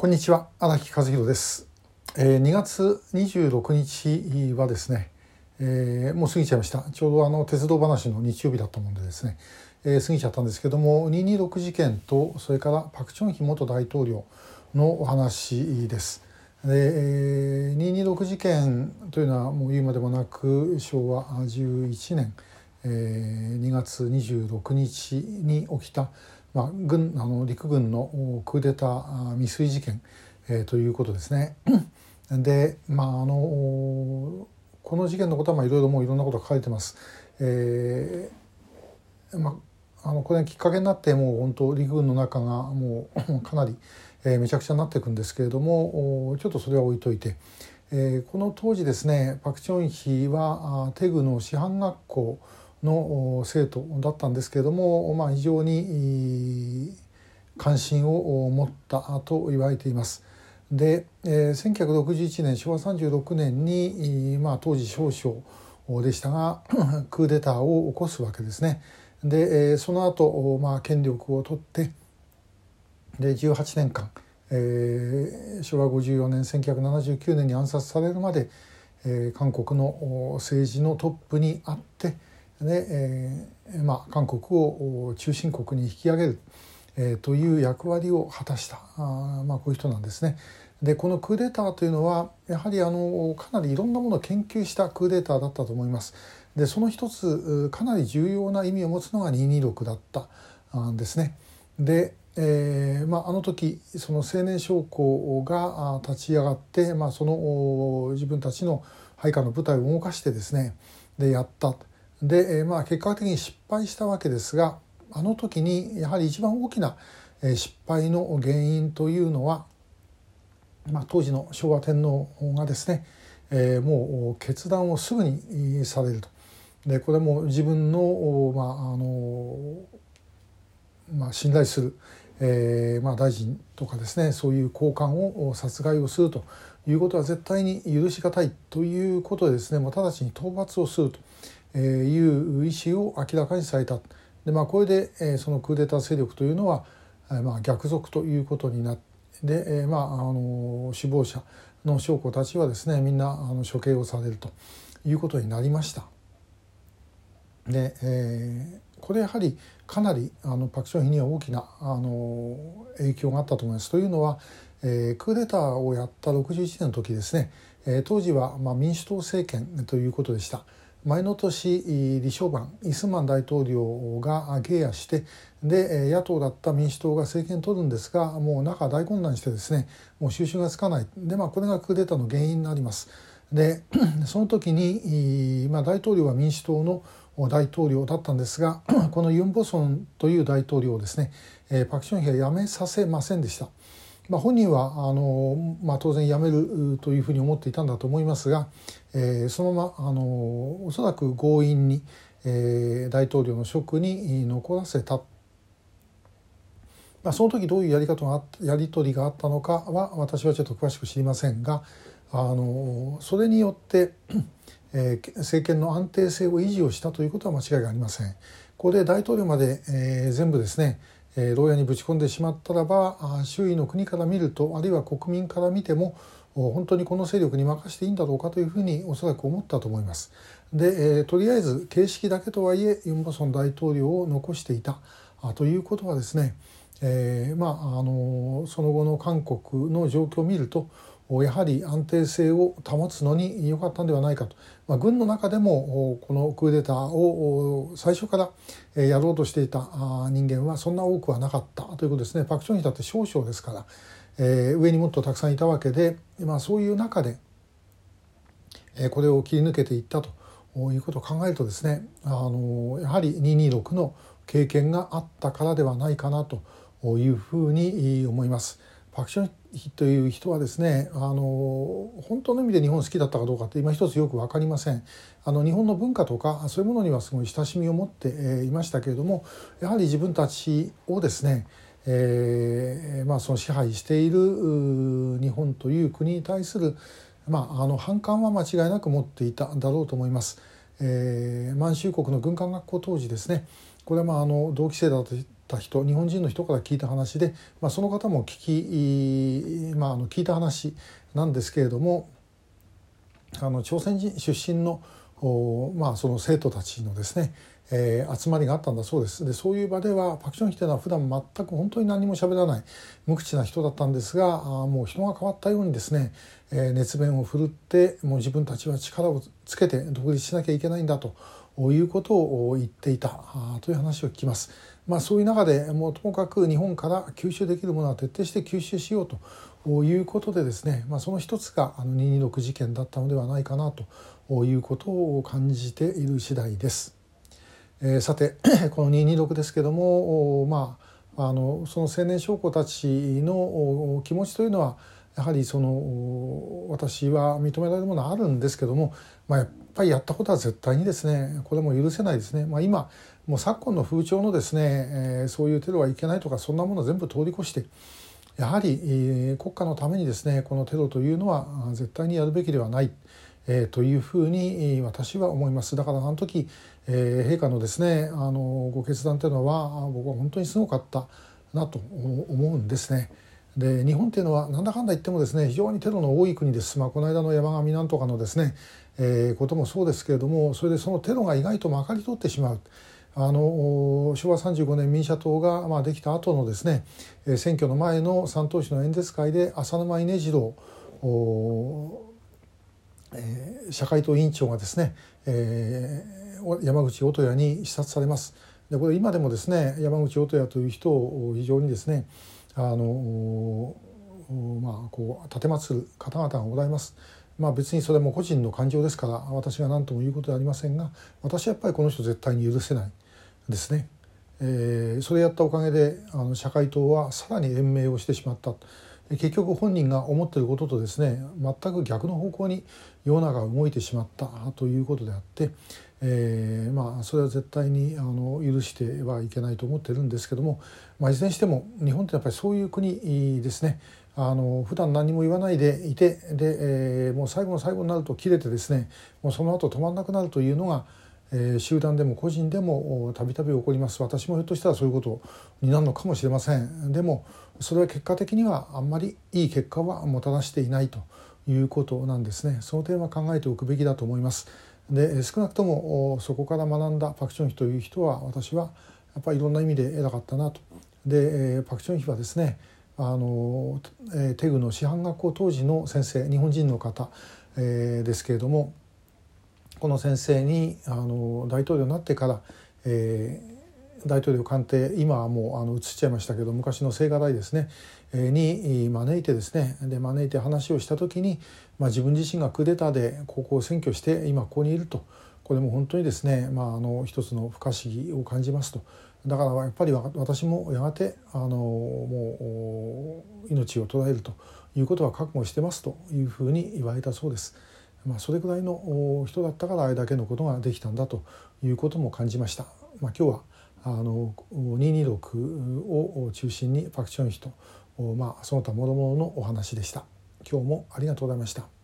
こんにちは荒木和弘です、えー、2月26日はですね、えー、もう過ぎちゃいましたちょうどあの鉄道話の日曜日だったもんでですね、えー、過ぎちゃったんですけども226事件とそれからパク・チョンヒ元大統領のお話です。で、えー、226事件というのはもう言うまでもなく昭和11年、えー、2月26日に起きたまあ、軍あの陸軍のクーデター未遂事件、えー、ということですね。で、まあ、あのこの事件のことはまあいろいろもういろんなこと書かれてます。えーまあ、あのこれがきっかけになってもう本当陸軍の中がもう かなり、えー、めちゃくちゃになっていくんですけれどもちょっとそれは置いといて、えー、この当時ですねパク・チョンヒはテグの師範学校の生徒だったんですけれども、まあ、非常に関心を持ったと言われています。で、えー、1961年昭和36年に、まあ、当時少将でしたが クーデターを起こすわけですね。で、えー、その後、まあ権力を取ってで18年間、えー、昭和54年1979年に暗殺されるまで、えー、韓国の政治のトップにあってで、えーまあ、韓国を中心国に引き上げる、えー、という役割を果たしたあ、まあ、こういう人なんですね。でこのクーデターというのはやはりあのかなりいろんなものを研究したクーデターだったと思います。でその一つかなり重要な意味を持つのが226だったんですね。で、えーまあ、あの時その青年将校が立ち上がって、まあ、その自分たちの配下の部隊を動かしてですねでやった。で、まあ、結果的に失敗したわけですがあの時にやはり一番大きな失敗の原因というのは、まあ、当時の昭和天皇がですね、えー、もう決断をすぐにされると。でこれも自分の,、まああのまあ、信頼する、えーまあ、大臣とかですねそういう高官を殺害をするということは絶対に許し難いということでですねもう直ちに討伐をすると。いう意思を明らかにされたで、まあ、これでそのクーデター勢力というのは、まあ、逆賊ということになってで、まあ、あの首謀者の将校たちはですねみんなあの処刑をされるということになりました。で、えー、これやはりかなりあのパク・チョンヒには大きなあの影響があったと思います。というのは、えー、クーデターをやった61年の時ですね、えー、当時は、まあ、民主党政権ということでした。前の年李承晩イスマン大統領が契約してで野党だった民主党が政権取るんですがもう中大混乱してですねもう収拾がつかないで、まあ、これがクーデターの原因になります。で その時に、まあ、大統領は民主党の大統領だったんですが このユン・ボソンという大統領をですねパク・チョンヒは辞めさせませんでした。まあ、本人はあの、まあ、当然辞めるというふうに思っていたんだと思いますが、えー、そのままあのおそらく強引に、えー、大統領の職に残らせた、まあ、その時どういうやり方がやり取りがあったのかは私はちょっと詳しく知りませんがあのそれによって、えー、政権の安定性を維持をしたということは間違いがありません。ここで大統領まで、えー、全部ですねえ牢屋にぶち込んでしまったらば周囲の国から見るとあるいは国民から見ても本当にこの勢力に任せていいんだろうかというふうにおそらく思ったと思います。で、えとりあえず形式だけとはいえユン・ボソン大統領を残していたということはですね、えー、まああのその後の韓国の状況を見るとやはり安定性を保つのに良かったんではないかと、まあ、軍の中でもこのクーデターを最初からやろうとしていた人間はそんな多くはなかった。ということですね。パク・チョンヒだって少々ですから、えー、上にもっとたくさんいたわけで、まあ、そういう中でこれを切り抜けていったということを考えるとですねあのやはり226の経験があったからではないかなというふうに思います。パク・チョンという人はですねあの本当の意味で日本好きだったかどうかって今一つよく分かりませんあの日本の文化とかそういうものにはすごい親しみを持っていましたけれどもやはり自分たちをですねえーまあ、その支配している日本という国に対する、まあ、あの反感は間違いなく持っていたんだろうと思います。えー、満州国の軍艦学校当時ですねこれはまああの同期生だった人日本人の人から聞いた話で、まあ、その方も聞き、まあ、あの聞いた話なんですけれどもあの朝鮮人出身のまあ、その生徒たちのですね、えー、集まりがあったんだそうですでそういう場ではパク・チョンヒというのは普段全く本当に何も喋らない無口な人だったんですがあもう人が変わったようにですね、えー、熱弁を振るってもう自分たちは力をつけて独立しなきゃいけないんだということを言っていたという話を聞きます。まあ、そういう中でもうともかく日本から吸収できるものは徹底して吸収しようということでですね、まあ、その一つがあの226事件だったのではないかなということを感じている次第です。えー、さて この226ですけどもまああのその青年将校たちの気持ちというのはやはりその私は認められるものはあるんですけども、まあ、やっぱりやったことは絶対にですねこれも許せないですね。まあ、今もう昨今の風潮のですね、えー、そういうテロはいけないとかそんなもの全部通り越してやはり、えー、国家のためにですねこのテロというのは絶対にやるべきではない。えー、というふうに私は思いますだからあの時、えー、陛下のですねあのご決断というのは僕は本当にすごかったなと思うんですね。で日本っていうのはなんだかんだ言ってもですね非常にテロの多い国です、まあ、この間の山上なんとかのですね、えー、こともそうですけれどもそれでそのテロが意外とまかり通ってしまう。あの昭和35年民社党が、まあ、できた後のですね選挙の前の三党首の演説会で浅沼稲次郎えー、社会党委員長がですね、えー、山口音谷に視察されます。でこれ今でもですね山口音谷という人を非常にですねあのまあこう奉る方々がございます。まあ別にそれも個人の感情ですから私が何とも言うことはありませんが私はやっぱりこの人絶対に許せないですね。えー、それやったおかげであの社会党はさらに延命をしてしまった。結局本人が思っていることとですね全く逆の方向に世の中が動いてしまったということであって、えー、まあそれは絶対にあの許してはいけないと思ってるんですけども、まあ、いずれにしても日本ってやっぱりそういう国ですね。あの普段何も言わないでいてで、えー、もう最後の最後になると切れてですねもうその後止まんなくなるというのがえー、集団でも個人でもたびたび起こります。私もひょっとしたらそういうことになるのかもしれません。でもそれは結果的にはあんまりいい結果はもたらしていないということなんですね。その点は考えておくべきだと思います。で少なくともそこから学んだパク・チョンヒという人は私はやっぱりいろんな意味で偉かったなと。でパク・チョンヒはですねあのテグの師範学校当時の先生日本人の方、えー、ですけれどもこの先生にあの大統領になってから、えー、大統領官邸今はもうあの移っちゃいましたけど昔の青瓦台ですね、えー、に招いてですねで招いて話をした時に、まあ、自分自身がクーデターでここを占拠して今ここにいるとこれも本当にですね、まあ、あの一つの不可思議を感じますと。だからやっぱり私もやがてあのもう命を捉えるということは覚悟してますというふうに言われたそうです。まあ、それぐらいの人だったからあれだけのことができたんだということも感じました。まあ、今日はあの226を中心にパク・チョンヒと、まあ、その他諸々のお話でした。今日もありがとうございました。